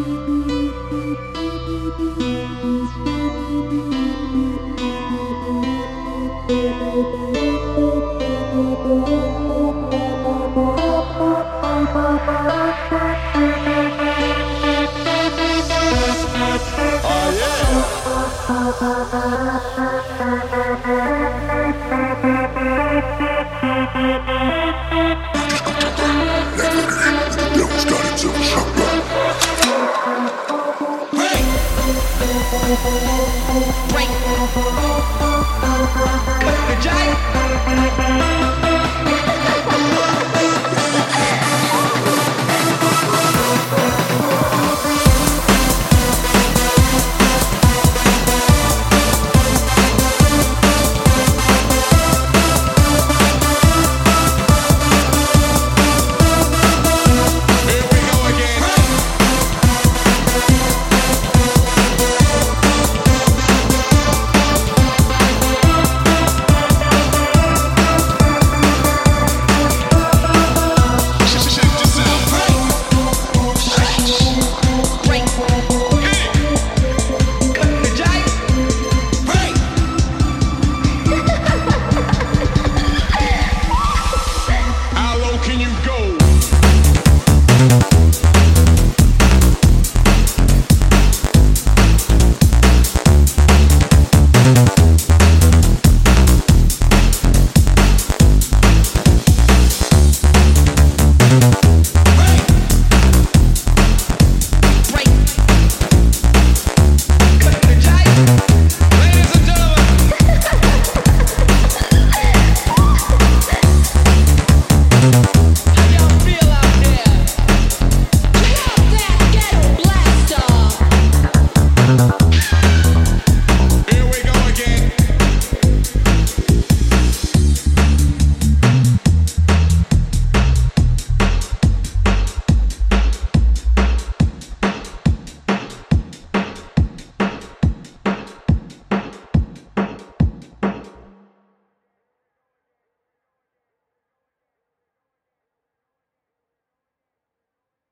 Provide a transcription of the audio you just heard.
Oh, Break. Cut break.